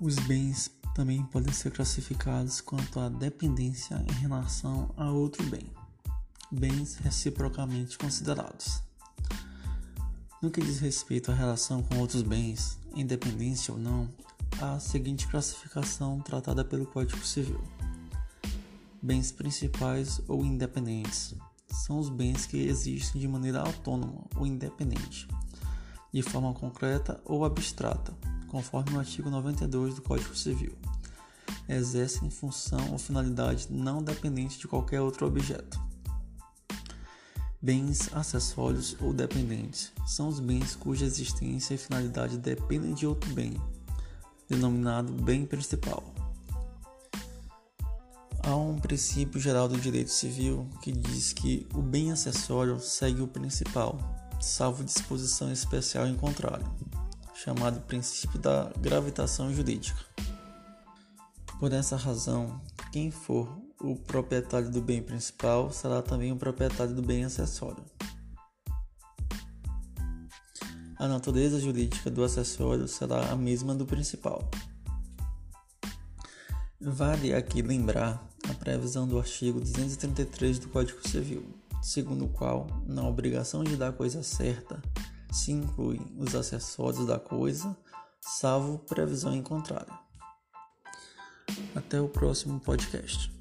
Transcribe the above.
Os bens também podem ser classificados quanto à dependência em relação a outro bem, bens reciprocamente considerados. No que diz respeito à relação com outros bens, independência ou não, há a seguinte classificação tratada pelo Código Civil: bens principais ou independentes são os bens que existem de maneira autônoma ou independente, de forma concreta ou abstrata, conforme o artigo 92 do Código Civil. Exercem função ou finalidade não dependente de qualquer outro objeto Bens acessórios ou dependentes são os bens cuja existência e finalidade dependem de outro bem, denominado bem principal. Há um princípio geral do direito civil que diz que o bem acessório segue o principal, salvo disposição especial em contrário, chamado princípio da gravitação jurídica. Por essa razão, quem for o proprietário do bem principal será também o proprietário do bem acessório. A natureza jurídica do acessório será a mesma do principal. Vale aqui lembrar a previsão do artigo 233 do Código Civil, segundo o qual, na obrigação de dar coisa certa, se incluem os acessórios da coisa, salvo previsão em contrário. Até o próximo podcast.